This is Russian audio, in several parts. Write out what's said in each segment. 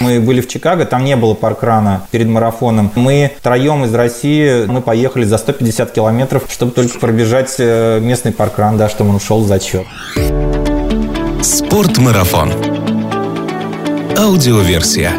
Мы были в Чикаго, там не было паркрана перед марафоном. Мы троем из России, мы поехали за 150 километров, чтобы только пробежать э, местный паркран, да, чтобы он ушел в зачет. Спортмарафон. Аудиоверсия.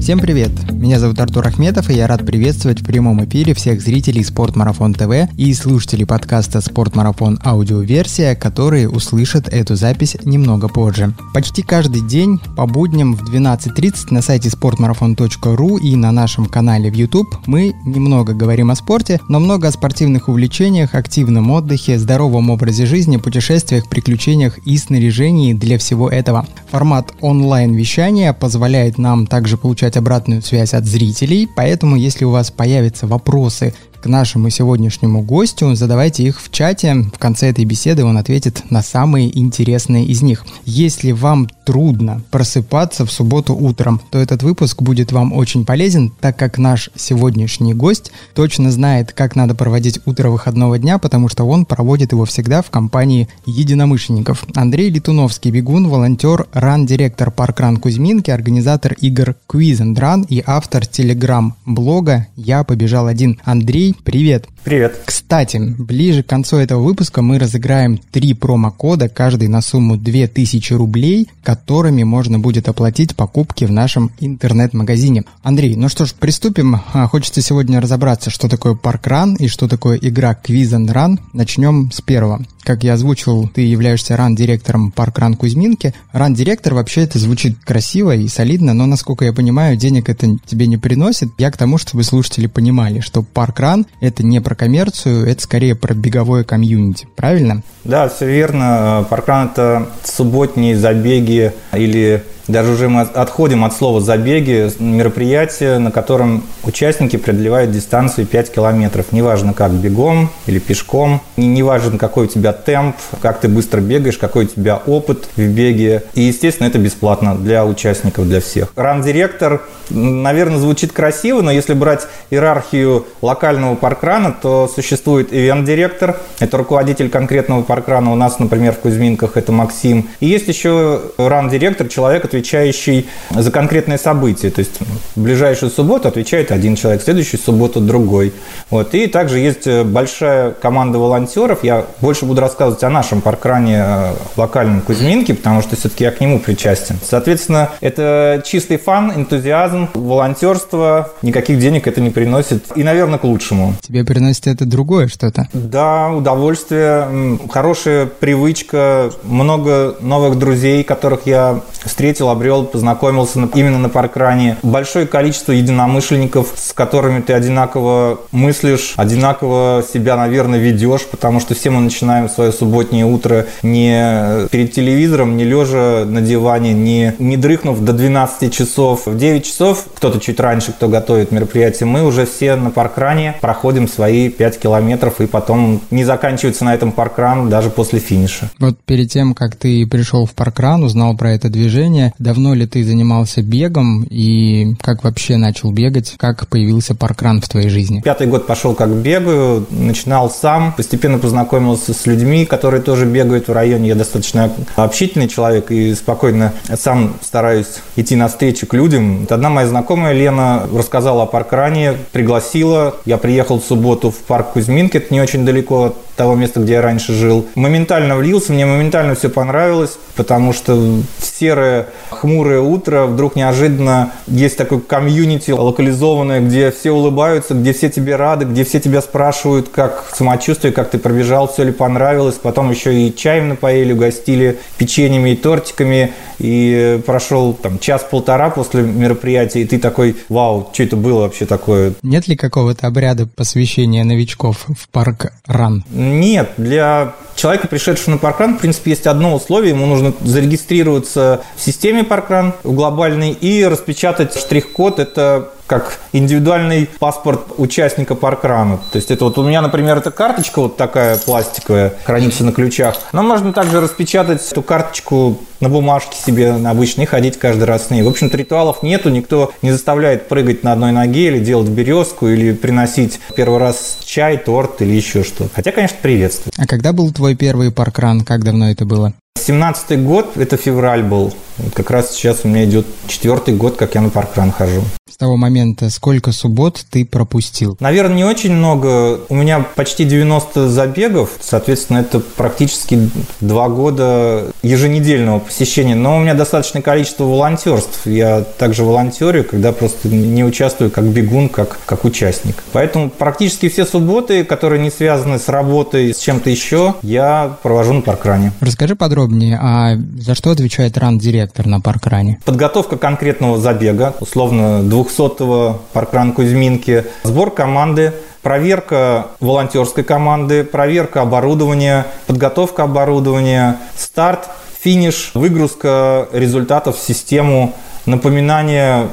Всем привет! Меня зовут Артур Ахметов, и я рад приветствовать в прямом эфире всех зрителей Спортмарафон ТВ и слушателей подкаста Спортмарафон аудиоверсия, которые услышат эту запись немного позже. Почти каждый день по будням в 12.30 на сайте sportmarathon.ru и на нашем канале в YouTube мы немного говорим о спорте, но много о спортивных увлечениях, активном отдыхе, здоровом образе жизни, путешествиях, приключениях и снаряжении для всего этого. Формат онлайн-вещания позволяет нам также получать обратную связь от зрителей, поэтому если у вас появятся вопросы к нашему сегодняшнему гостю, задавайте их в чате. В конце этой беседы он ответит на самые интересные из них. Если вам трудно просыпаться в субботу утром, то этот выпуск будет вам очень полезен, так как наш сегодняшний гость точно знает, как надо проводить утро выходного дня, потому что он проводит его всегда в компании единомышленников. Андрей Литуновский, бегун, волонтер, ран-директор Паркран Кузьминки, организатор игр Quiz and Run и автор телеграм-блога «Я побежал один». Андрей, привет! Привет! Кстати, ближе к концу этого выпуска мы разыграем три промокода, каждый на сумму 2000 рублей, которыми можно будет оплатить покупки в нашем интернет-магазине. Андрей, ну что ж, приступим. А, хочется сегодня разобраться, что такое parkrun и что такое игра Quiz and Run. Начнем с первого. Как я озвучил, ты являешься run-директором parkrun Кузьминки. Run-директор вообще это звучит красиво и солидно, но, насколько я понимаю, денег это тебе не приносит. Я к тому, чтобы слушатели понимали, что parkrun — это не про коммерцию, это скорее про беговое комьюнити. Правильно? Да, все верно. Parkrun – это субботние забеги или даже уже мы отходим от слова «забеги», мероприятие, на котором участники преодолевают дистанцию 5 километров. Неважно, как бегом или пешком, неважно, какой у тебя темп, как ты быстро бегаешь, какой у тебя опыт в беге. И, естественно, это бесплатно для участников, для всех. Ран-директор, наверное, звучит красиво, но если брать иерархию локального паркрана, то существует ивент-директор, это руководитель конкретного паркрана. У нас, например, в Кузьминках это Максим. И есть еще ран-директор, человек, отвечающий за конкретные события. То есть в ближайшую субботу отвечает один человек, в следующую субботу другой. Вот. И также есть э, большая команда волонтеров. Я больше буду рассказывать о нашем паркране э, локальном Кузьминке, потому что все-таки я к нему причастен. Соответственно, это чистый фан, энтузиазм, волонтерство. Никаких денег это не приносит. И, наверное, к лучшему. Тебе приносит это другое что-то? Да, удовольствие, хорошая привычка, много новых друзей, которых я встретил обрел, познакомился именно на паркране. Большое количество единомышленников, с которыми ты одинаково мыслишь, одинаково себя, наверное, ведешь, потому что все мы начинаем свое субботнее утро не перед телевизором, не лежа на диване, не, не дрыхнув до 12 часов. В 9 часов, кто-то чуть раньше, кто готовит мероприятие, мы уже все на паркране проходим свои 5 километров и потом не заканчивается на этом паркран даже после финиша. Вот перед тем, как ты пришел в паркран, узнал про это движение, Давно ли ты занимался бегом и как вообще начал бегать? Как появился паркран в твоей жизни? Пятый год пошел как бегаю, начинал сам, постепенно познакомился с людьми, которые тоже бегают в районе. Я достаточно общительный человек и спокойно сам стараюсь идти навстречу к людям. Одна моя знакомая Лена рассказала о паркране, пригласила. Я приехал в субботу в парк Кузьминки, это не очень далеко от того места, где я раньше жил. Моментально влился, мне моментально все понравилось, потому что серое хмурое утро, вдруг неожиданно есть такой комьюнити локализованное, где все улыбаются, где все тебе рады, где все тебя спрашивают, как самочувствие, как ты пробежал, все ли понравилось. Потом еще и чаем напоили, угостили печеньями и тортиками. И прошел там час-полтора после мероприятия, и ты такой, вау, что это было вообще такое? Нет ли какого-то обряда посвящения новичков в парк Ран? Нет, для человека, пришедшего на паркран, в принципе, есть одно условие. Ему нужно зарегистрироваться в системе паркран, в глобальной, и распечатать штрих-код. Это как индивидуальный паспорт участника паркрана. То есть это вот у меня, например, эта карточка вот такая пластиковая, хранится на ключах. Но можно также распечатать эту карточку на бумажке себе на обычной и ходить каждый раз с ней. В общем-то, ритуалов нету, никто не заставляет прыгать на одной ноге или делать березку, или приносить первый раз чай, торт или еще что. Хотя, конечно, приветствую. А когда был твой первый паркран? Как давно это было? 17 год, это февраль был. Вот как раз сейчас у меня идет четвертый год, как я на паркран хожу. С того момента сколько суббот ты пропустил? Наверное, не очень много. У меня почти 90 забегов. Соответственно, это практически два года еженедельного посещения. Но у меня достаточное количество волонтерств. Я также волонтерю, когда просто не участвую как бегун, как, как участник. Поэтому практически все субботы, которые не связаны с работой, с чем-то еще, я провожу на паркране. Расскажи подробнее, а за что отвечает ран-директор на паркране? Подготовка конкретного забега, условно 200-го паркран Кузьминки, сбор команды, проверка волонтерской команды, проверка оборудования, подготовка оборудования, старт, финиш, выгрузка результатов в систему, напоминание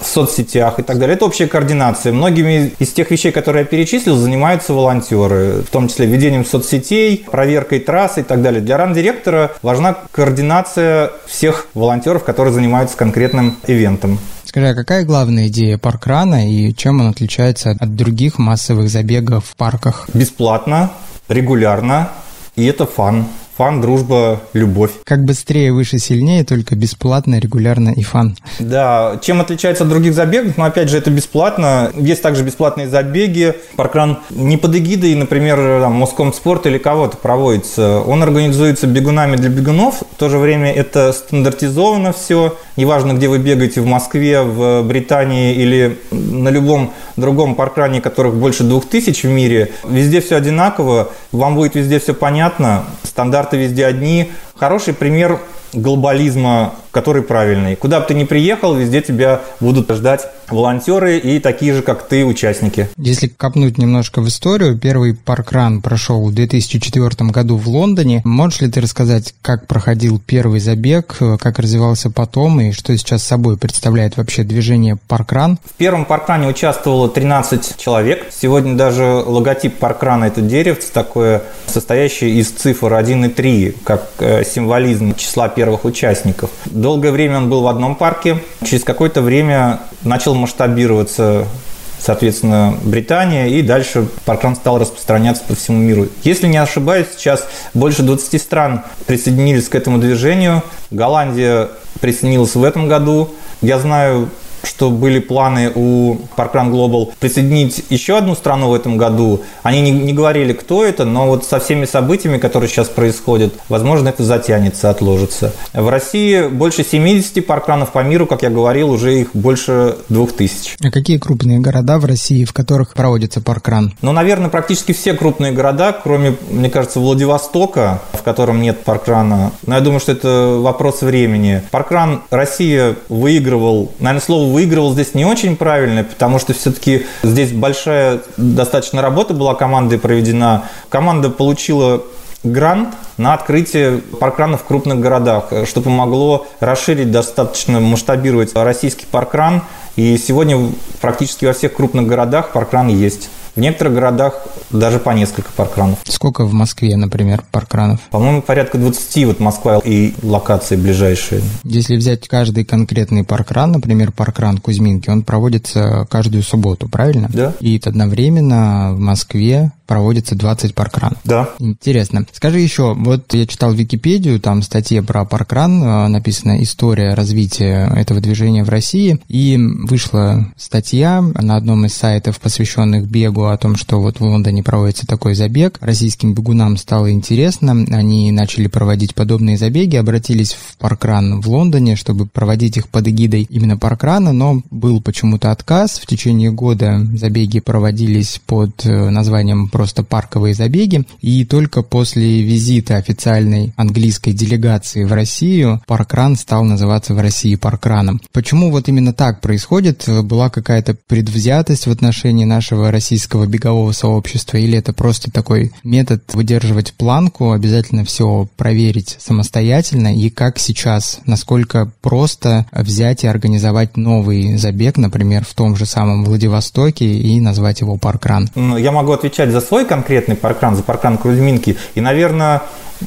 в соцсетях и так далее. Это общая координация. Многими из тех вещей, которые я перечислил, занимаются волонтеры, в том числе ведением соцсетей, проверкой трасс и так далее. Для ран-директора важна координация всех волонтеров, которые занимаются конкретным ивентом. Скажи, а какая главная идея parkrun а и чем он отличается от других массовых забегов в парках? Бесплатно, регулярно, и это fun. Fun, дружба, любовь. Как быстрее, выше, сильнее, только бесплатно, регулярно и fun. Да, чем отличается от других забегов? Ну, опять же, это бесплатно. Есть также бесплатные забеги. Parkrun не под эгидой, например, там, Москомспорт или кого-то проводится. Он организуется бегунами для бегунов. В то же время это стандартизовано все. Неважно, где вы бегаете, в Москве, в Британии или на любом другом parkrun е, которых больше двух тысяч в мире. Везде все одинаково, вам будет везде все понятно. Стандарты везде одни. Хороший пример глобализма, который правильный. Куда бы ты ни приехал, везде тебя будут ждать волонтеры и такие же, как ты, участники. Если копнуть немножко в историю, первый паркран прошел в 2004 году в Лондоне. Можешь ли ты рассказать, как проходил первый забег, как развивался потом и что сейчас собой представляет вообще движение паркран? В первом паркране участвовало 13 человек. Сегодня даже логотип паркрана – это деревце такое, состоящее из цифр 1 и 3, как э, символизм числа первых участников. Долгое время он был в одном парке. Через какое-то время начал масштабироваться соответственно, Британия, и дальше паркран стал распространяться по всему миру. Если не ошибаюсь, сейчас больше 20 стран присоединились к этому движению. Голландия присоединилась в этом году. Я знаю что были планы у Parkrun Global присоединить еще одну страну в этом году. Они не, не говорили, кто это, но вот со всеми событиями, которые сейчас происходят, возможно, это затянется, отложится. В России больше 70 паркранов по миру, как я говорил, уже их больше 2000. А какие крупные города в России, в которых проводится паркран? Ну, наверное, практически все крупные города, кроме, мне кажется, Владивостока, в котором нет паркрана. Но я думаю, что это вопрос времени. Паркран Россия выигрывал, наверное, слово выигрывал здесь не очень правильно, потому что все-таки здесь большая достаточно работа была командой проведена. Команда получила грант на открытие паркранов в крупных городах, что помогло расширить, достаточно масштабировать российский паркран. И сегодня практически во всех крупных городах паркран есть. В некоторых городах даже по несколько паркранов. Сколько в Москве, например, паркранов? По-моему, порядка 20 вот Москва и локации ближайшие. Если взять каждый конкретный паркран, например, паркран Кузьминки, он проводится каждую субботу, правильно? Да. И одновременно в Москве проводится 20 паркранов. Да. Интересно. Скажи еще, вот я читал Википедию, там статья про паркран, э, написана «История развития этого движения в России», и вышла статья на одном из сайтов, посвященных бегу, о том, что вот в Лондоне проводится такой забег. Российским бегунам стало интересно, они начали проводить подобные забеги, обратились в паркран в Лондоне, чтобы проводить их под эгидой именно паркрана, но был почему-то отказ. В течение года забеги проводились под э, названием просто парковые забеги, и только после визита официальной английской делегации в Россию паркран стал называться в России паркраном. Почему вот именно так происходит? Была какая-то предвзятость в отношении нашего российского российского бегового сообщества, или это просто такой метод выдерживать планку, обязательно все проверить самостоятельно, и как сейчас, насколько просто взять и организовать новый забег, например, в том же самом Владивостоке и назвать его паркран? Ну, я могу отвечать за свой конкретный паркран, за паркран Кузьминки, и, наверное,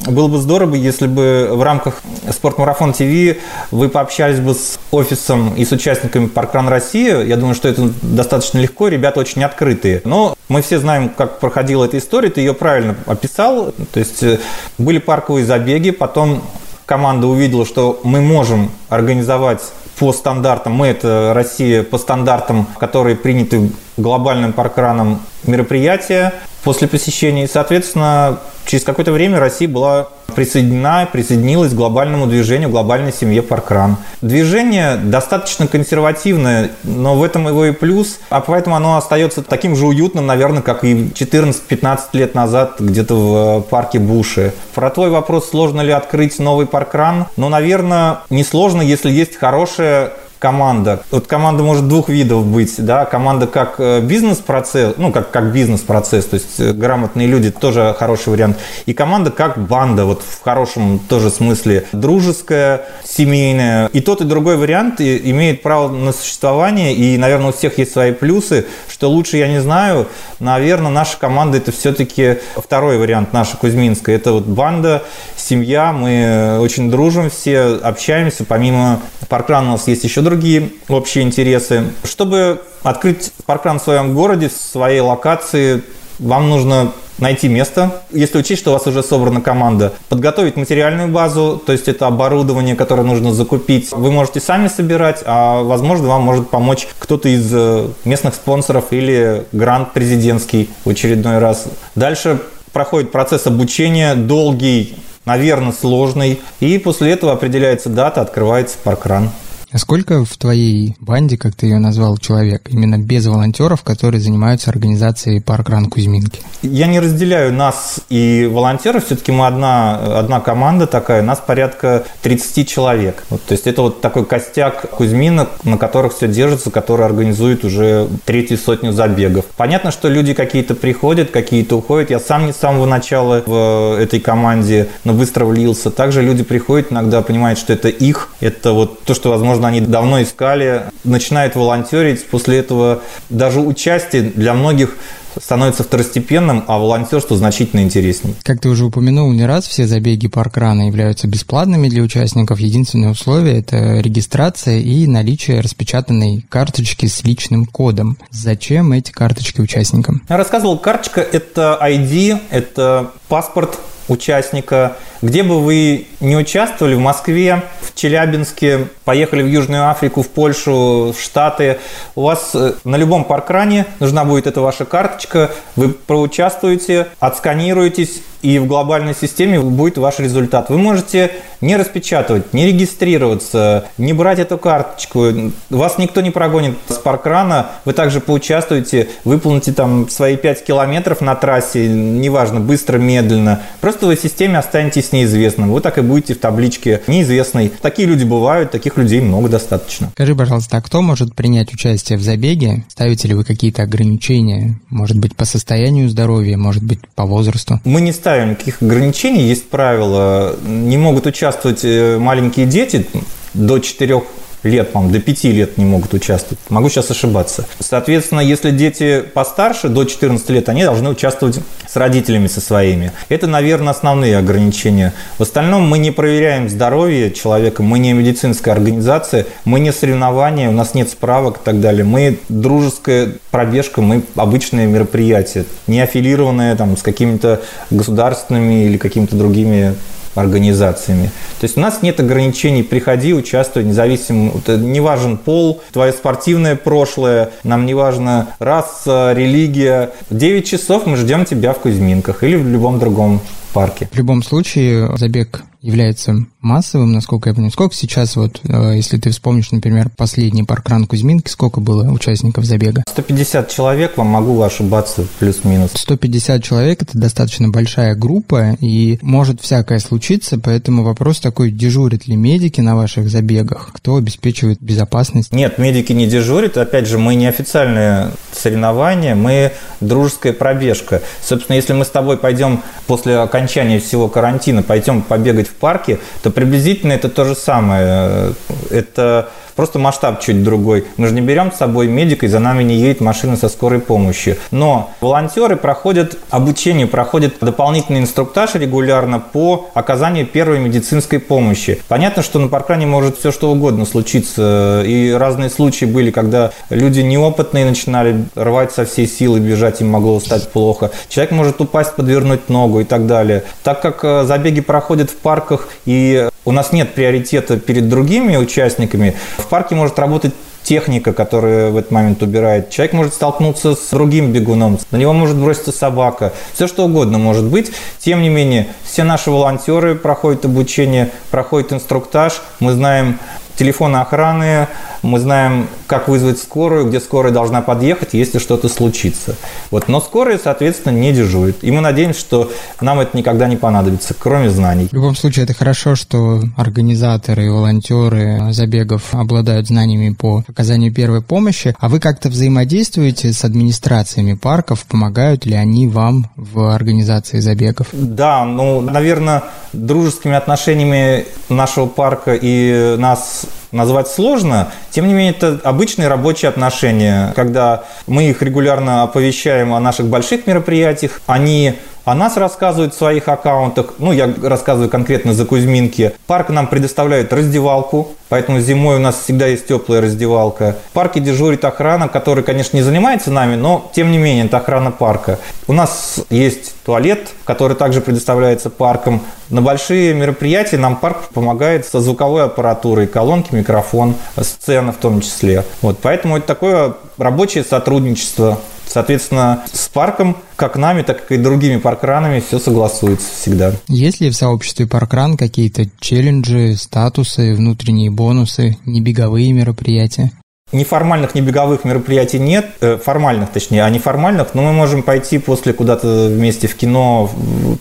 было бы здорово, если бы в рамках Спортмарафон ТВ вы пообщались бы с офисом и с участниками Паркран России. Я думаю, что это достаточно легко, ребята очень открытые. Но мы все знаем, как проходила эта история, ты ее правильно описал. То есть э, были парковые забеги, потом команда увидела, что мы можем организовать по стандартам, мы это Россия по стандартам, которые приняты глобальным паркраном мероприятия после посещения. И, соответственно, через какое-то время Россия была присоединена, присоединилась к глобальному движению, глобальной семье Паркран. Движение достаточно консервативное, но в этом его и плюс, а поэтому оно остается таким же уютным, наверное, как и 14-15 лет назад где-то в парке Буши. Про твой вопрос, сложно ли открыть новый Паркран? Ну, наверное, не сложно, если есть хорошая команда. Вот команда может двух видов быть, да, команда как э, бизнес-процесс, ну, как, как бизнес-процесс, то есть э, грамотные люди, тоже хороший вариант, и команда как банда, вот в хорошем тоже смысле, дружеская, семейная. И тот, и другой вариант имеет право на существование, и, наверное, у всех есть свои плюсы, что лучше, я не знаю, наверное, наша команда это все-таки второй вариант, наша Кузьминская, это вот банда, семья, мы очень дружим все, общаемся, помимо паркрана у нас есть еще другие общие интересы. Чтобы открыть паркран в своем городе, в своей локации, вам нужно найти место, если учесть, что у вас уже собрана команда, подготовить материальную базу, то есть это оборудование, которое нужно закупить. Вы можете сами собирать, а возможно вам может помочь кто-то из э, местных спонсоров или грант президентский в очередной раз. Дальше проходит процесс обучения, долгий, наверное, сложный, и после этого определяется дата, открывается паркран. А сколько в твоей банде, как ты ее назвал, человек, именно без волонтеров, которые занимаются организацией паркран Кузьминки? Я не разделяю нас и волонтеров, все-таки мы одна, одна команда такая, нас порядка 30 человек. Вот, то есть это вот такой костяк Кузьмина, на которых все держится, который организует уже третью сотню забегов. Понятно, что люди какие-то приходят, какие-то уходят. Я сам не с самого начала в этой команде, но быстро влился. Также люди приходят, иногда понимают, что это их, это вот то, что, возможно, возможно, они давно искали, начинают волонтерить. После этого даже участие для многих становится второстепенным, а волонтерство значительно интереснее. Как ты уже упомянул не раз, все забеги паркрана являются бесплатными для участников. Единственное условие – это регистрация и наличие распечатанной карточки с личным кодом. Зачем эти карточки участникам? Я рассказывал, карточка – это ID, это паспорт участника. Где бы вы не участвовали, в Москве, в Челябинске, поехали в Южную Африку, в Польшу, в Штаты, у вас э, на любом паркране нужна будет эта ваша карточка, вы проучаствуете, отсканируетесь, и в глобальной системе будет ваш результат. Вы можете не распечатывать, не регистрироваться, не брать эту карточку. Вас никто не прогонит с паркрана. Вы также поучаствуете, выполните там свои 5 километров на трассе, неважно, быстро, медленно. Просто вы в системе останетесь неизвестным. Вы так и будете в табличке неизвестной. Такие люди бывают, таких людей много достаточно. Скажи, пожалуйста, а кто может принять участие в забеге? Ставите ли вы какие-то ограничения? Может быть, по состоянию здоровья, может быть, по возрасту? Мы не ставим никаких ограничений, есть правила. Не могут участвовать э, маленькие дети до 4 лет, по до 5 лет не могут участвовать. Могу сейчас ошибаться. Соответственно, если дети постарше, до 14 лет, они должны участвовать с родителями со своими. Это, наверное, основные ограничения. В остальном мы не проверяем здоровье человека, мы не медицинская организация, мы не соревнования, у нас нет справок и так далее. Мы дружеская пробежка, мы обычное мероприятие, не аффилированное там, с какими-то государственными или какими-то другими организациями. То есть у нас нет ограничений, приходи, участвуй, независимо, не важен пол, твое спортивное прошлое, нам не важно раса, религия. В 9 часов мы ждем тебя в Кузьминках или в любом другом парке. В любом случае, забег является массовым, насколько я понимаю. Сколько сейчас, вот, э, если ты вспомнишь, например, последний паркран Кузьминки, сколько было участников забега? 150 человек, вам могу ошибаться, плюс-минус. 150 человек – это достаточно большая группа, и может всякое случиться, поэтому вопрос такой, дежурят ли медики на ваших забегах? Кто обеспечивает безопасность? Нет, медики не дежурят. Опять же, мы не официальные соревнования, мы дружеская пробежка. Собственно, если мы с тобой пойдем после окончания всего карантина, пойдем побегать в парке, то приблизительно это то же самое. Это Просто масштаб чуть другой. Мы же не берем с собой медика, и за нами не едет машина со скорой помощью. Но волонтеры проходят обучение, проходят дополнительный инструктаж регулярно по оказанию первой медицинской помощи. Понятно, что на паркране может все что угодно случиться. И разные случаи были, когда люди неопытные начинали рвать со всей силы, бежать, им могло стать плохо. Человек может упасть, подвернуть ногу и так далее. Так как э, забеги проходят в парках и у нас нет приоритета перед другими участниками. В парке может работать техника, которая в этот момент убирает. Человек может столкнуться с другим бегуном, на него может броситься собака. Все что угодно может быть. Тем не менее, все наши волонтеры проходят обучение, проходят инструктаж. Мы знаем телефоны охраны, мы знаем, как вызвать скорую, где скорая должна подъехать, если что-то случится. Вот. Но скорая, соответственно, не дежурит. И мы надеемся, что нам это никогда не понадобится, кроме знаний. В любом случае, это хорошо, что организаторы и волонтеры забегов обладают знаниями по оказанию первой помощи. А вы как-то взаимодействуете с администрациями парков? Помогают ли они вам в организации забегов? Да, ну, наверное, дружескими отношениями нашего парка и нас назвать сложно. Тем не менее, это обычные рабочие отношения, когда мы их регулярно оповещаем о наших больших мероприятиях, они о нас рассказывают в своих аккаунтах. Ну, я рассказываю конкретно за Кузьминки. Парк нам предоставляет раздевалку, поэтому зимой у нас всегда есть теплая раздевалка. В парке дежурит охрана, которая, конечно, не занимается нами, но, тем не менее, это охрана парка. У нас есть туалет, который также предоставляется парком. На большие мероприятия нам парк помогает со звуковой аппаратурой, колонки, микрофон, сцена в том числе. Вот, поэтому это такое рабочее сотрудничество Соответственно, с парком, как нами, так и другими паркранами, все согласуется всегда. Есть ли в сообществе паркран какие-то челленджи, статусы, внутренние бонусы, небеговые мероприятия? Неформальных небеговых мероприятий нет, э, формальных точнее, а неформальных, но мы можем пойти после куда-то вместе в кино,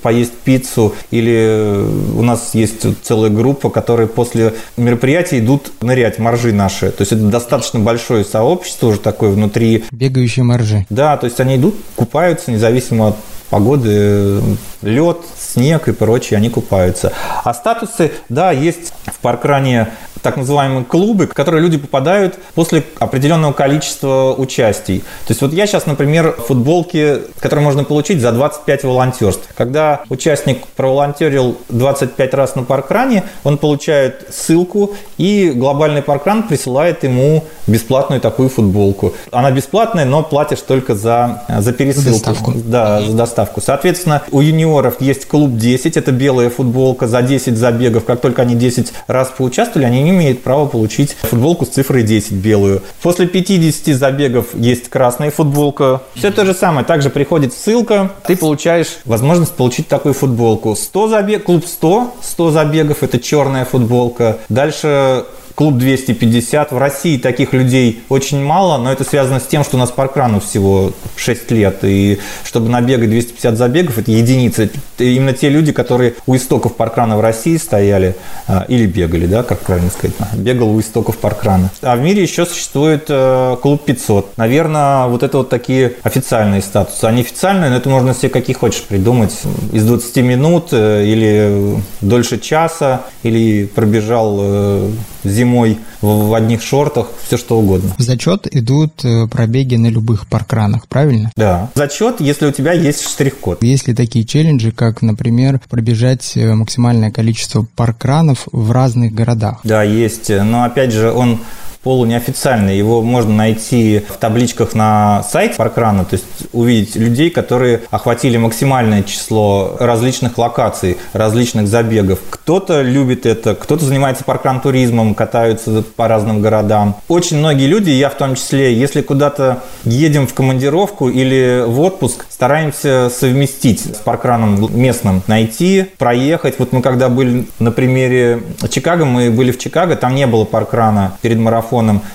поесть пиццу, или э, у нас есть целая группа, которые после мероприятия идут нырять, моржи наши. То есть это достаточно большое сообщество уже такое внутри. Бегающие моржи. Да, то есть они идут, купаются, независимо от погоды, лед, снег и прочее, они купаются. А статусы, да, есть в паркране так называемые клубы, в которые люди попадают после определенного количества участий. То есть вот я сейчас, например, футболки, которые можно получить за 25 волонтерств. Когда участник проволонтерил 25 раз на паркране, он получает ссылку, и глобальный паркран присылает ему бесплатную такую футболку. Она бесплатная, но платишь только за, за пересылку. За доставку. Да, за доставку. Соответственно, у юниоров есть клуб 10, это белая футболка за 10 забегов. Как только они 10 раз поучаствовали, они не имеют права получить футболку с цифрой 10 белую. После 50 забегов есть красная футболка. Все то же самое. Также приходит ссылка, ты получаешь возможность получить такую футболку. 100 забег, клуб 100, 100 забегов, это черная футболка. Дальше клуб 250. В России таких людей очень мало, но это связано с тем, что у нас паркрану всего 6 лет. И чтобы набегать 250 забегов, это единицы. Именно те люди, которые у истоков паркрана в России стояли а, или бегали, да, как правильно сказать, бегал у истоков паркрана. А в мире еще существует э, клуб 500. Наверное, вот это вот такие официальные статусы. Они официальные, но это можно себе какие хочешь придумать. Из 20 минут э, или дольше часа, или пробежал э, зимой в одних шортах, все что угодно. В зачет идут э, пробеги на любых паркранах, правильно? Да. Зачет, если у тебя есть штрих-код. Есть ли такие челленджи, как, например, пробежать э, максимальное количество паркранов в разных городах? Да, есть. Но опять же, он полунеофициальный. Его можно найти в табличках на сайте паркрана, то есть увидеть людей, которые охватили максимальное число различных локаций, различных забегов. Кто-то любит это, кто-то занимается паркран-туризмом, катаются по разным городам. Очень многие люди, я в том числе, если куда-то едем в командировку или в отпуск, стараемся совместить с паркраном местным, найти, проехать. Вот мы когда были на примере Чикаго, мы были в Чикаго, там не было паркрана перед марафоном.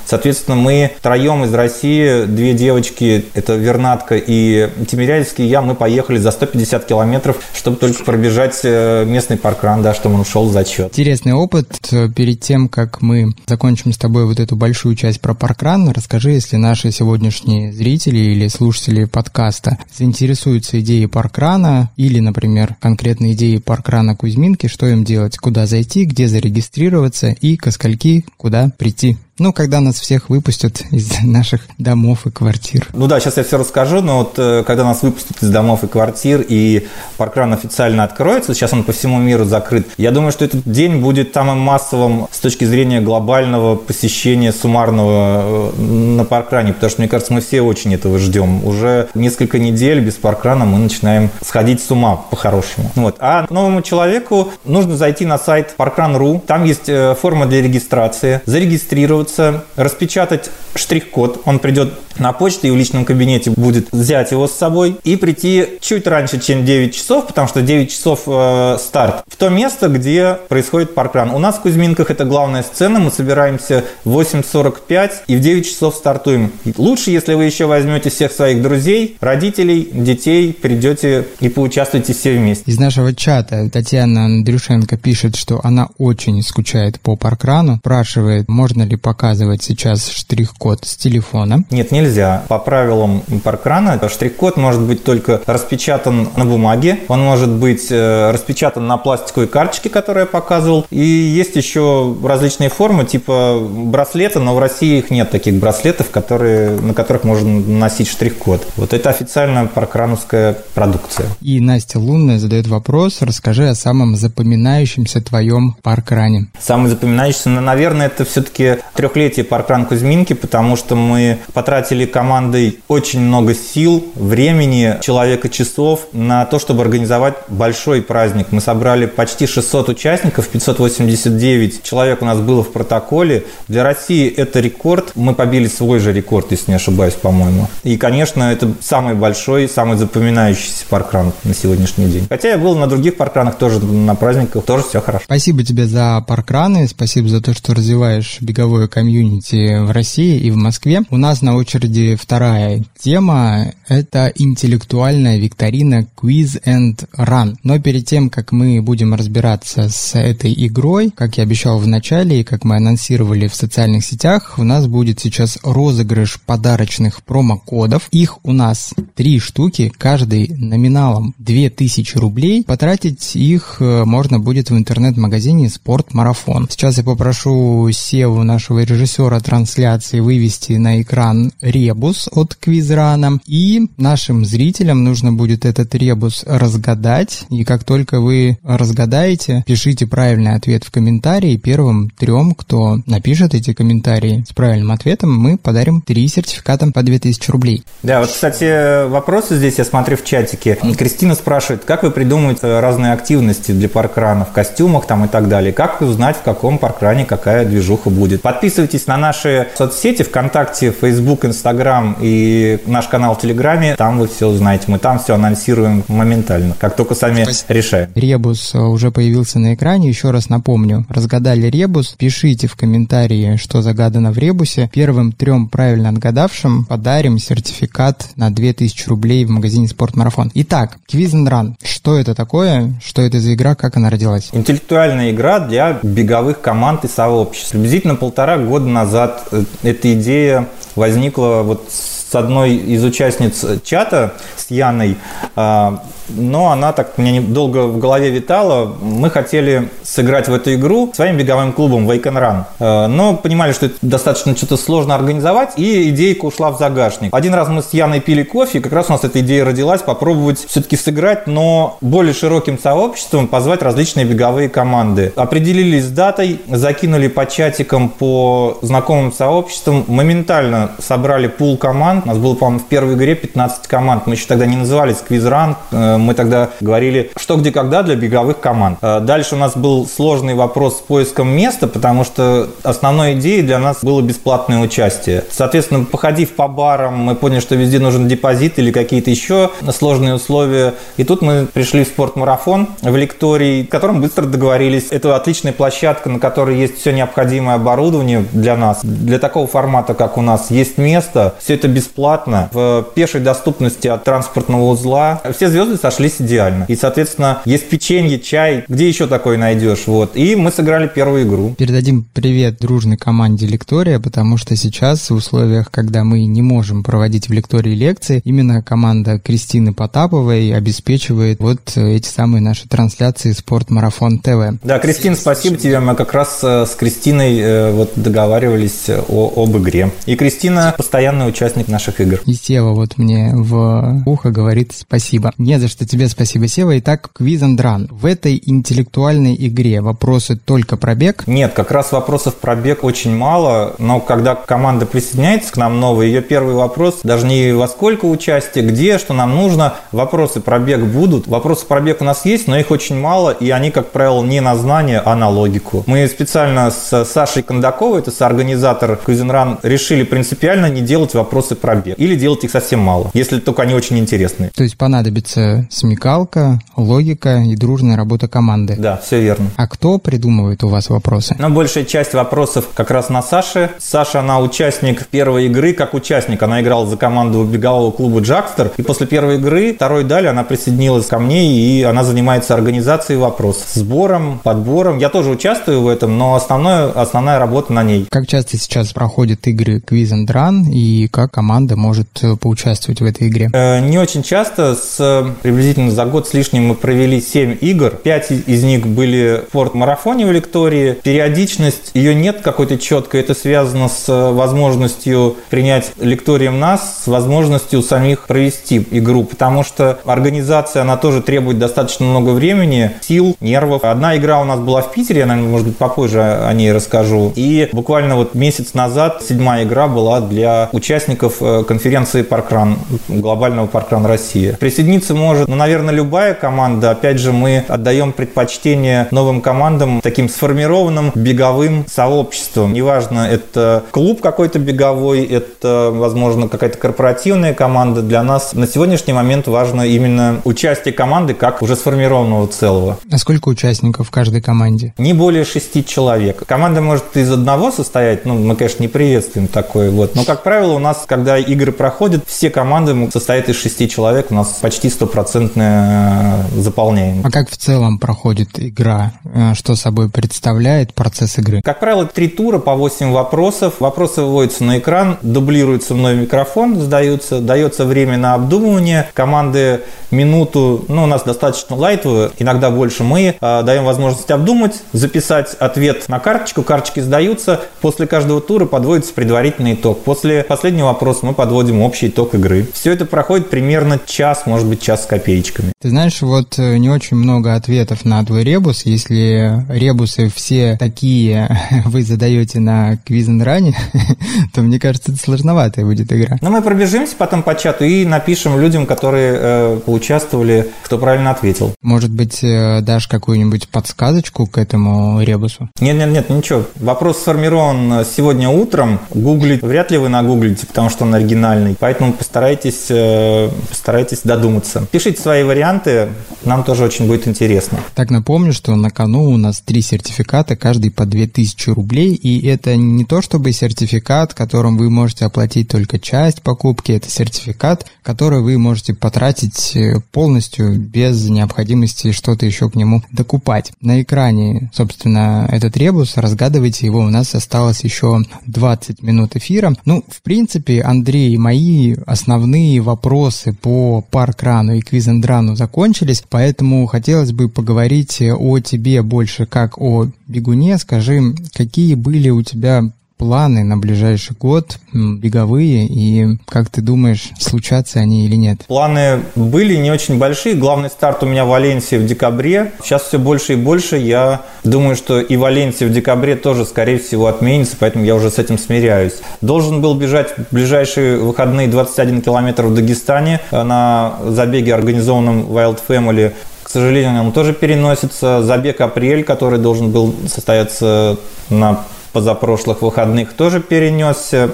Соответственно, мы троем из России, две девочки, это Вернатка и Тимирязевский, я, мы поехали за 150 километров, чтобы только пробежать э, местный паркран, да, чтобы он ушел в зачет. Интересный опыт. Перед тем, как мы закончим с тобой вот эту большую часть про паркран, расскажи, если наши сегодняшние зрители или слушатели подкаста заинтересуются идеей паркрана или, например, конкретной идеей паркрана Кузьминки, что им делать, куда зайти, где зарегистрироваться и ко скольки куда прийти. Ну, когда нас всех выпустят из наших домов и квартир. Ну да, сейчас я все расскажу, но вот э, когда нас выпустят из домов и квартир, и паркран официально откроется, сейчас он по всему миру закрыт, я думаю, что этот день будет самым массовым с точки зрения глобального посещения суммарного э, на паркране, потому что, мне кажется, мы все очень этого ждем. Уже несколько недель без паркрана мы начинаем сходить с ума по-хорошему. Вот. А новому человеку нужно зайти на сайт parkrun.ru, там есть э, форма для регистрации, зарегистрироваться, требуется распечатать штрих-код. Он придет на почту и в личном кабинете будет взять его с собой и прийти чуть раньше, чем 9 часов, потому что 9 часов э, старт, в то место, где происходит паркран. У нас в Кузьминках это главная сцена, мы собираемся в 8.45 и в 9 часов стартуем. Лучше, если вы еще возьмете всех своих друзей, родителей, детей, придете и поучаствуете все вместе. Из нашего чата Татьяна Андрюшенко пишет, что она очень скучает по паркрану, спрашивает, можно ли показывать сейчас штрих-код с телефона. Нет, не нельзя. По правилам паркрана штрих-код может быть только распечатан на бумаге, он может быть э, распечатан на пластиковой карточке, которую я показывал. И есть еще различные формы, типа браслета, но в России их нет таких браслетов, которые, на которых можно носить штрих-код. Вот это официальная паркрановская продукция. И Настя Лунная задает вопрос, расскажи о самом запоминающемся твоем паркране. Самый запоминающийся, ну, наверное, это все-таки трехлетие паркран Кузьминки, потому что мы потратили командой очень много сил, времени, человека часов на то, чтобы организовать большой праздник. Мы собрали почти 600 участников, 589 человек у нас было в протоколе. Для России это рекорд. Мы побили свой же рекорд, если не ошибаюсь, по-моему. И, конечно, это самый большой, самый запоминающийся паркран на сегодняшний день. Хотя я был на других паркранах тоже, на праздниках, тоже все хорошо. Спасибо тебе за паркраны, спасибо за то, что развиваешь беговое комьюнити в России и в Москве. У нас на очереди вторая тема – это интеллектуальная викторина Quiz and Run. Но перед тем, как мы будем разбираться с этой игрой, как я обещал в начале и как мы анонсировали в социальных сетях, у нас будет сейчас розыгрыш подарочных промокодов. Их у нас три штуки, каждый номиналом 2000 рублей. Потратить их э, можно будет в интернет-магазине «Спорт Марафон». Сейчас я попрошу Севу, нашего режиссера трансляции, вывести на экран ребус от квизрана, и нашим зрителям нужно будет этот ребус разгадать, и как только вы разгадаете, пишите правильный ответ в комментарии, первым трем, кто напишет эти комментарии с правильным ответом, мы подарим три сертификата по 2000 рублей. Да, вот, кстати, вопросы здесь я смотрю в чатике. Кристина спрашивает, как вы придумываете разные активности для паркрана в костюмах там и так далее? Как узнать, в каком паркране какая движуха будет? Подписывайтесь на наши соцсети ВКонтакте, Facebook, Instagram и наш канал в Телеграме, там вы все узнаете. Мы там все анонсируем моментально, как только сами Спасибо. решаем. Ребус э, уже появился на экране. Еще раз напомню, разгадали ребус, пишите в комментарии, что загадано в ребусе. Первым трем правильно отгадавшим подарим сертификат на 2000 рублей в магазине Спортмарафон. Итак, Quiz and Run. Что это такое? Что это за игра? Как она родилась? Интеллектуальная игра для беговых команд и сообществ. Приблизительно полтора года назад э, эта идея возникла вот с одной из участниц чата, с Яной, а, но она так мне долго в голове витала. Мы хотели сыграть в эту игру своим беговым клубом Wake Run, э, но понимали, что это достаточно что-то сложно организовать, и идейка ушла в загашник. Один раз мы с Яной пили кофе, и как раз у нас эта идея родилась, попробовать все-таки сыграть, но более широким сообществом позвать различные беговые команды. Определились с датой, закинули по чатикам, по знакомым сообществам, моментально собрали пул команд. У нас было, по-моему, в первой игре 15 команд. Мы еще тогда не назывались квизран, э, мы тогда говорили, что где когда для беговых команд. Э, дальше у нас был сложный вопрос с поиском места, потому что основной идеей для нас было бесплатное участие. Соответственно, походив по барам, мы поняли, что везде нужен депозит или какие-то еще сложные условия. И тут мы пришли в спортмарафон в лектории, в котором быстро договорились. Это отличная площадка, на которой есть все необходимое оборудование для нас. Для такого формата, как у нас, есть место. Все это бесплатно. В пешей доступности от транспортного узла. Все звезды сошлись идеально. И, соответственно, есть печенье, чай. Где еще такое найдешь? Вот. И мы сыграли первую игру. Передадим привет дружной команде Лектория, потому что сейчас в условиях, когда мы не можем проводить в Лектории лекции, именно команда Кристины Потаповой обеспечивает вот эти самые наши трансляции Спорт Марафон ТВ. Да, Кристина, спасибо тебе. Мы как раз э, с Кристиной э, вот договаривались о, об игре. И Кристина постоянный участник наших игр. И Сева вот мне в ухо говорит спасибо. Не за что тебе спасибо, Сева. Итак, квиз run. В этой интеллектуальной игре вопросы только про бег? Нет, как раз вопросов про бег очень мало, но когда команда присоединяется к нам новая, ее первый вопрос даже не во сколько участия, где, что нам нужно. Вопросы про бег будут. Вопросы про бег у нас есть, но их очень мало, и они, как правило, не на знание, а на логику. Мы специально с Сашей Кондаковой, это соорганизатор Кузенран, решили принципиально не делать вопросы про бег. Или делать их совсем мало, если только они очень интересные. То есть понадобится смекалка, логика и дружная работа команды. Да, все верно. А кто придумывает у вас вопросы? Но большая часть вопросов как раз на Саше. Саша, она участник первой игры, как участник. Она играла за команду бегового клуба «Джакстер». И после первой игры, второй дали, она присоединилась ко мне, и она занимается организацией вопросов. Сбором, подбором. Я тоже участвую в этом, но основное, основная работа на ней. Как часто сейчас проходят игры Quiz Run, и как команда может э, поучаствовать в этой игре? Э, не очень часто. С, приблизительно за год с лишним мы провели 7 игр. 5 из них были в спорт-марафоне в Лектории. Периодичность, ее нет какой-то четкой. Это связано с возможностью принять лекторием нас, с возможностью самих провести игру. Потому что организация, она тоже требует достаточно много времени, сил, нервов. Одна игра у нас была в Питере, я, наверное, может быть, попозже о ней расскажу. И буквально вот месяц назад седьмая игра была для участников э, конференции Паркран, глобального Паркран России. Присоединиться может, ну, наверное, любая команда. Опять же, мы отдаем предпочтение новым командам, таким сформированным беговым сообществом. Неважно, это клуб какой-то беговой, это, возможно, какая-то корпоративная команда. Для нас на сегодняшний момент важно именно участие команды как уже сформированного целого. А сколько участников в каждой команде? Не более шести человек. Команда может из одного состоять, ну, мы, конечно, не приветствуем такое, вот. Но, как правило, у нас, когда игры проходят, все команды состоят из шести человек, у нас почти стопроцентное заполняем. А как в целом проходит игра? Э, что собой представляет процесс игры? Как правило, три тура по 8 вопросов. Вопросы выводятся на экран, дублируется мной микрофон, сдаются, дается время на обдумывание. Команды минуту, ну, у нас достаточно лайтовые, иногда больше мы э, даем возможность обдумать, записать ответ на карточку, карточки сдаются, после каждого тура подводится предварительный итог. После последнего вопроса мы подводим общий итог игры. Все это проходит примерно час, может быть, час с копеечками. Ты знаешь, вот э, не очень много ответов на твой ребус. Если ребусы все такие вы задаете на квизенране, то мне кажется, это сложноватая будет игра. Но мы пробежимся потом по чату и напишем людям, которые э, поучаствовали, кто правильно ответил. Может быть, э, дашь какую-нибудь подсказочку к этому ребусу? Нет, нет, нет, ничего. Вопрос сформирован сегодня утром. Гуглить вряд ли вы нагуглите, потому что он оригинальный. Поэтому постарайтесь, э, постарайтесь додуматься. Пишите свои варианты, нам тоже очень будет интересно. Так напомню, что на кону у нас три сертификата, каждый по 2000 рублей. И это не то чтобы сертификат, которым вы можете оплатить только часть покупки. Это сертификат, который вы можете потратить э, полностью без необходимости что-то еще к нему докупать. На экране, собственно, этот ребус, разгадывайте его, у нас осталось еще 20 минут эфира. Ну, в принципе, Андрей, мои основные вопросы по паркрану и Визендрану закончились, поэтому хотелось бы поговорить о тебе больше как о бегуне. Скажи, какие были у тебя планы на ближайший год беговые и как ты думаешь, случатся они или нет? Планы были не очень большие. Главный старт у меня в Валенсии в декабре. Сейчас все больше и больше. Я думаю, что и Валенсия в декабре тоже, скорее всего, отменится, поэтому я уже с этим смиряюсь. Должен был бежать в ближайшие выходные 21 километр в Дагестане на забеге, организованном Wild Family. К сожалению, он тоже переносится. Забег апрель, который должен был состояться на позапрошлых выходных тоже перенесся.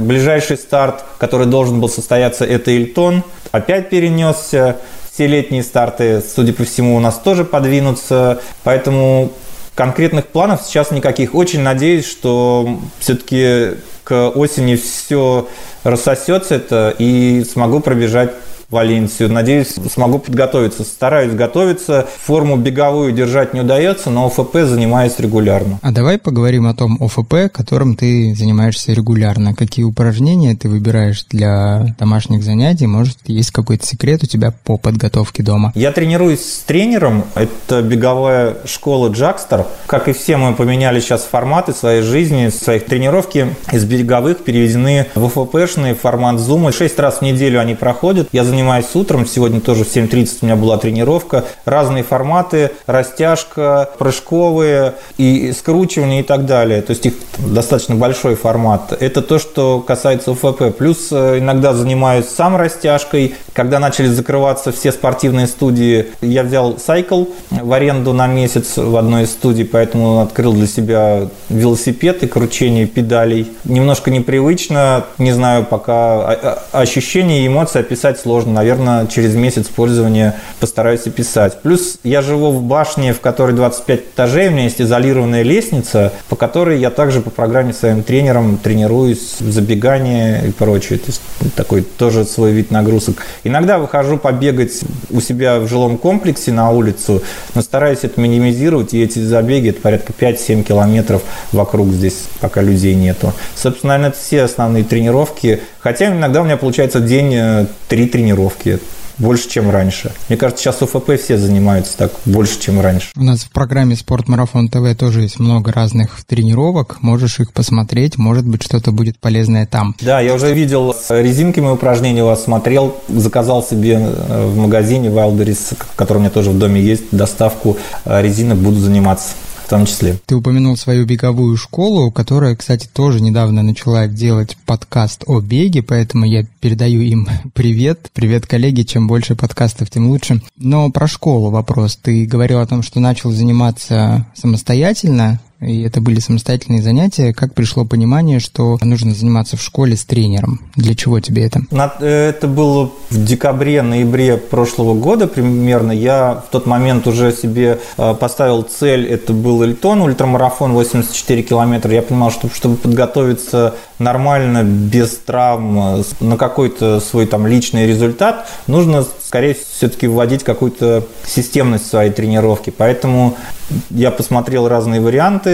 Ближайший старт, который должен был состояться, это Ильтон, опять перенесся. Все летние старты, судя по всему, у нас тоже подвинутся. Поэтому конкретных планов сейчас никаких. Очень надеюсь, что все-таки к осени все рассосется это и смогу пробежать Валенсию. Надеюсь, смогу подготовиться. Стараюсь готовиться. Форму беговую держать не удается, но ОФП занимаюсь регулярно. А давай поговорим о том ОФП, которым ты занимаешься регулярно. Какие упражнения ты выбираешь для домашних занятий? Может, есть какой-то секрет у тебя по подготовке дома? Я тренируюсь с тренером. Это беговая школа Джакстер. Как и все, мы поменяли сейчас форматы своей жизни, своих тренировки из беговых переведены в ОФПшный формат Zoom. Шесть раз в неделю они проходят. Я занимаюсь утром, сегодня тоже в 7.30 у меня была тренировка, разные форматы, растяжка, прыжковые и скручивание и так далее. То есть их достаточно большой формат. Это то, что касается УФП. Плюс э, иногда занимаюсь сам растяжкой. Когда начали закрываться все спортивные студии, я взял сайкл в аренду на месяц в одной из студий, поэтому открыл для себя велосипед и кручение педалей. Немножко непривычно, не знаю, пока ощущения и эмоции описать сложно сложно. Наверное, через месяц пользования постараюсь описать. Плюс я живу в башне, в которой 25 этажей. У меня есть изолированная лестница, по которой я также по программе своим тренером тренируюсь в забегании и прочее. То есть такой тоже свой вид нагрузок. Иногда выхожу побегать у себя в жилом комплексе на улицу, но стараюсь это минимизировать. И эти забеги, это порядка 5-7 километров вокруг здесь, пока людей нету. Собственно, наверное, это все основные тренировки. Хотя иногда у меня получается день э, три тренировки больше, чем раньше. Мне кажется, сейчас УФП все занимаются так больше, чем раньше. У нас в программе «Спортмарафон ТВ» тоже есть много разных тренировок. Можешь их посмотреть, может быть, что-то будет полезное там. Да, я уже видел резинки мои упражнения у вас смотрел, заказал себе э, в магазине Wildberries, который у меня тоже в доме есть, доставку э, резинок, буду заниматься в том числе. Ты упомянул свою беговую школу, которая, кстати, тоже недавно начала делать подкаст о беге, поэтому я передаю им привет. Привет, коллеги, чем больше подкастов, тем лучше. Но про школу вопрос. Ты говорил о том, что начал заниматься самостоятельно, и это были самостоятельные занятия. Как пришло понимание, что нужно заниматься в школе с тренером? Для чего тебе это? Это было в декабре-ноябре прошлого года примерно. Я в тот момент уже себе э, поставил цель, это был Эльтон, ультрамарафон 84 километра. Я понимал, что чтобы подготовиться нормально, без травм, на какой-то свой там личный результат, нужно, скорее все-таки вводить какую-то системность в своей тренировки. Поэтому я посмотрел разные варианты,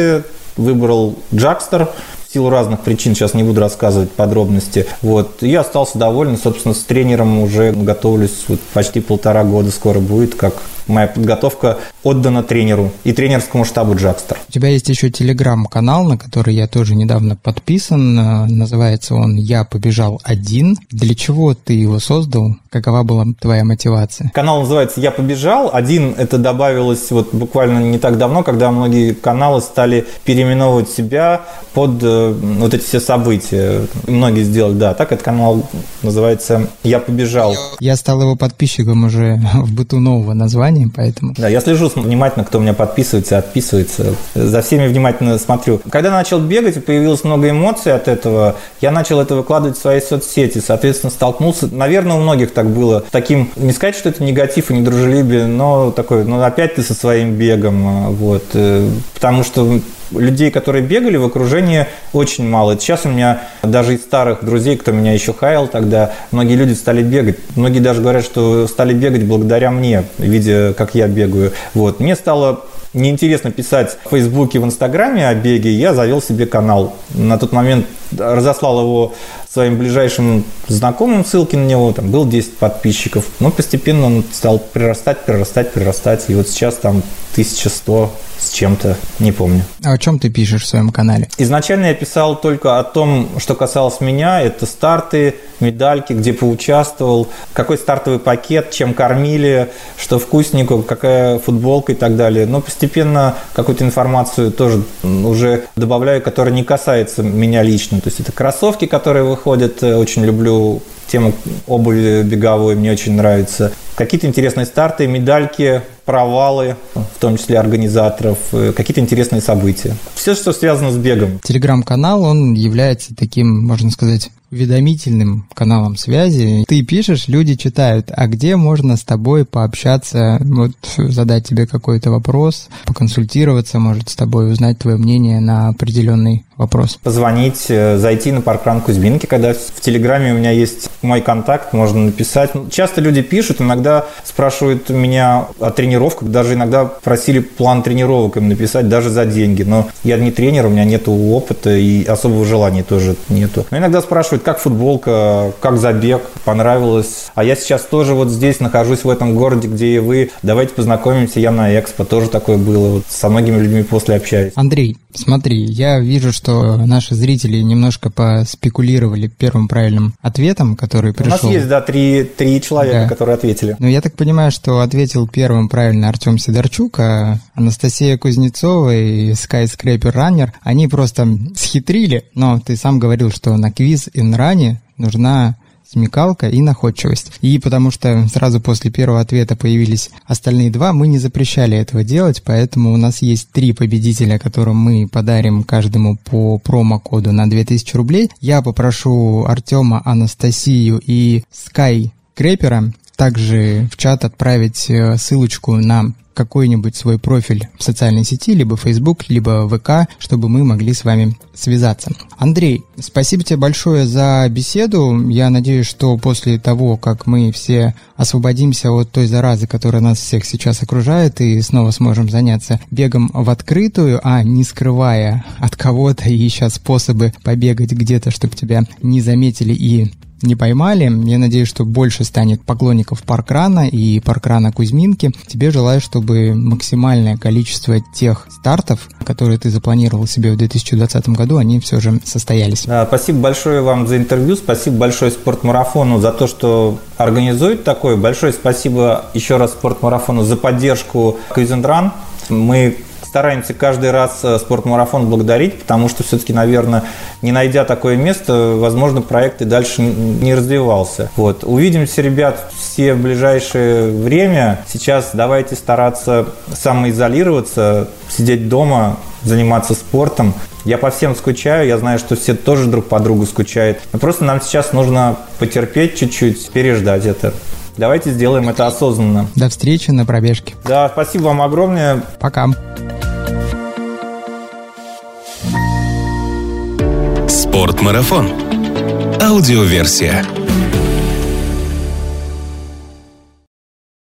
выбрал Джакстер, в силу разных причин, сейчас не буду рассказывать подробности. Вот. И остался доволен, собственно, с тренером уже готовлюсь вот почти полтора года скоро будет, как моя подготовка отдана тренеру и тренерскому штабу Джакстер. У тебя есть еще телеграм-канал, на который я тоже недавно подписан. Э, называется он «Я побежал один». Для чего ты его создал? Какова была твоя мотивация? Канал называется «Я побежал». Один это добавилось вот буквально не так давно, когда многие каналы стали переименовывать себя под э, вот эти все события. Многие сделали, да. Так этот канал называется «Я побежал». Я стал его подписчиком уже в быту нового названия поэтому... Да, я слежу внимательно, кто у меня подписывается, отписывается. За всеми внимательно смотрю. Когда начал бегать, появилось много эмоций от этого. Я начал это выкладывать в свои соцсети. Соответственно, столкнулся... Наверное, у многих так было. Таким... Не сказать, что это негатив и недружелюбие, но такой, ну, опять ты со своим бегом. Вот. Э, потому что людей, которые бегали в окружении, очень мало. Сейчас у меня даже из старых друзей, кто меня еще хаял тогда, многие люди стали бегать. Многие даже говорят, что стали бегать благодаря мне, видя, как я бегаю. Вот. Мне стало неинтересно писать в Фейсбуке, в Инстаграме о беге, я завел себе канал. На тот момент разослал его своим ближайшим знакомым, ссылки на него, там был 10 подписчиков. Но постепенно он стал прирастать, прирастать, прирастать. И вот сейчас там 1100 с чем-то, не помню. А о чем ты пишешь в своем канале? Изначально я писал только о том, что касалось меня. Это старты, медальки, где поучаствовал, какой стартовый пакет, чем кормили, что вкусненького, какая футболка и так далее. Но постепенно какую-то информацию тоже уже добавляю, которая не касается меня лично. То есть это кроссовки, которые выходят, э, очень люблю тему обуви беговой, мне очень нравится. Какие-то интересные старты, медальки, провалы, в том числе организаторов, э, какие-то интересные события. Все, что связано с бегом. Телеграм-канал, он является таким, можно сказать, уведомительным каналом связи. Ты пишешь, люди читают, а где можно с тобой пообщаться, вот задать тебе какой-то вопрос, поконсультироваться, может, с тобой узнать твое мнение на определенный вопрос. Позвонить, э, зайти на паркран Кузьминки, когда в Телеграме у меня есть мой контакт, можно написать. Часто люди пишут, иногда спрашивают меня о тренировках, даже иногда просили план тренировок им написать, даже за деньги. Но я не тренер, у меня нет опыта и особого желания тоже нету. Но иногда спрашивают, как футболка, как забег, понравилось. А я сейчас тоже вот здесь нахожусь в этом городе, где и вы. Давайте познакомимся, я на Экспо, тоже такое было. Вот со многими людьми после общаюсь. Андрей, смотри, я вижу, что наши зрители немножко поспекулировали первым правильным ответом, который пришел. У нас есть, да, три, три человека, да. которые ответили. Но я так понимаю, что ответил первым правильно Артем Сидорчук, а Анастасия Кузнецова и Skyscraper Runner, они просто схитрили, но ты сам говорил, что на квиз и ране нужна смекалка и находчивость. И потому что сразу после первого ответа появились остальные два, мы не запрещали этого делать, поэтому у нас есть три победителя, которым мы подарим каждому по промокоду на 2000 рублей. Я попрошу Артема, Анастасию и Скай Крепера также в чат отправить э, ссылочку на какой-нибудь свой профиль в социальной сети, либо Facebook, либо ВК, чтобы мы могли с вами связаться. Андрей, спасибо тебе большое за беседу. Я надеюсь, что после того, как мы все освободимся от той заразы, которая нас всех сейчас окружает, и снова сможем заняться бегом в открытую, а не скрывая от кого-то и ища способы побегать где-то, чтобы тебя не заметили и не поймали. Я надеюсь, что больше станет поклонников паркрана и паркрана Кузьминки. Тебе желаю, чтобы максимальное количество тех стартов, которые ты запланировал себе в 2020 году, они все же состоялись. Да, спасибо большое вам за интервью, спасибо большое спортмарафону за то, что организует такое. Большое спасибо еще раз спортмарафону за поддержку Квизендран. Мы стараемся каждый раз э, спортмарафон благодарить, потому что все-таки, наверное, не найдя такое место, возможно, проект и дальше не развивался. Вот. Увидимся, ребят, все в ближайшее время. Сейчас давайте стараться самоизолироваться, сидеть дома, заниматься спортом. Я по всем скучаю, я знаю, что все тоже друг по другу скучают. Но просто нам сейчас нужно потерпеть чуть-чуть, переждать это. Давайте сделаем это осознанно. До встречи на пробежке. Да, спасибо вам огромное. Пока. Спортмарафон. Аудиоверсия.